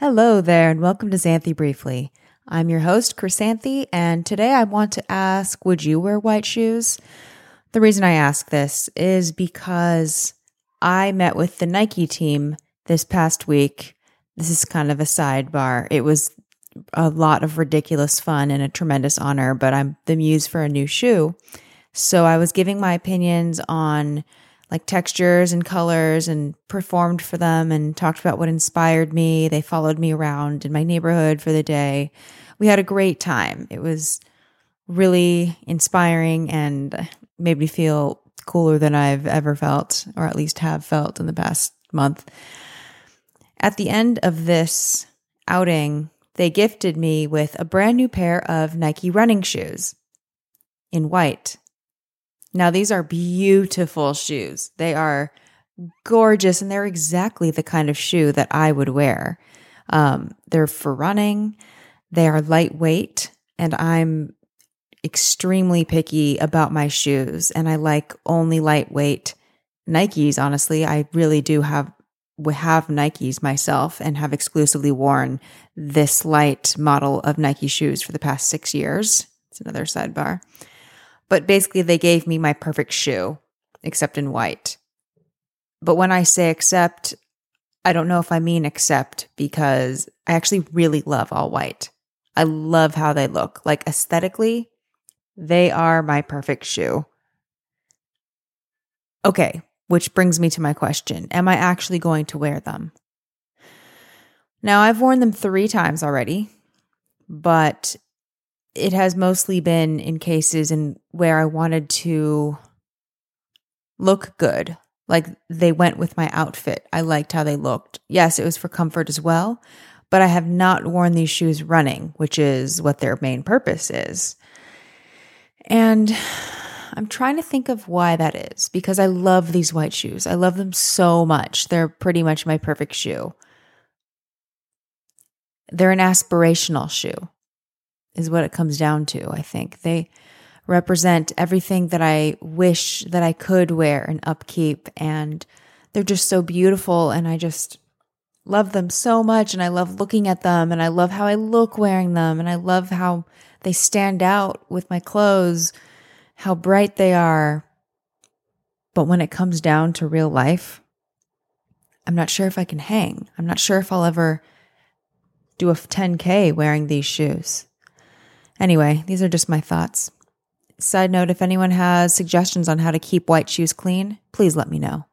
Hello there, and welcome to Xanthi Briefly. I'm your host, Chrysanthi, and today I want to ask Would you wear white shoes? The reason I ask this is because I met with the Nike team this past week. This is kind of a sidebar. It was a lot of ridiculous fun and a tremendous honor, but I'm the muse for a new shoe. So I was giving my opinions on like textures and colors and performed for them and talked about what inspired me. They followed me around in my neighborhood for the day. We had a great time. It was really inspiring and made me feel cooler than I've ever felt, or at least have felt in the past month. At the end of this outing, they gifted me with a brand new pair of Nike running shoes in white. Now, these are beautiful shoes. They are gorgeous and they're exactly the kind of shoe that I would wear. Um, they're for running, they are lightweight, and I'm extremely picky about my shoes. And I like only lightweight Nikes, honestly. I really do have have Nikes myself and have exclusively worn this light model of Nike shoes for the past six years. It's another sidebar. But basically, they gave me my perfect shoe, except in white. But when I say except, I don't know if I mean except because I actually really love all white. I love how they look. Like aesthetically, they are my perfect shoe. Okay, which brings me to my question Am I actually going to wear them? Now, I've worn them three times already, but it has mostly been in cases in where I wanted to look good. Like they went with my outfit. I liked how they looked. Yes, it was for comfort as well, but I have not worn these shoes running, which is what their main purpose is. And I'm trying to think of why that is because I love these white shoes. I love them so much. They're pretty much my perfect shoe. They're an aspirational shoe is what it comes down to, I think. They represent everything that I wish that I could wear and upkeep. And they're just so beautiful. And I just love them so much. And I love looking at them. And I love how I look wearing them. And I love how they stand out with my clothes, how bright they are. But when it comes down to real life, I'm not sure if I can hang. I'm not sure if I'll ever do a 10K wearing these shoes. Anyway, these are just my thoughts. Side note if anyone has suggestions on how to keep white shoes clean, please let me know.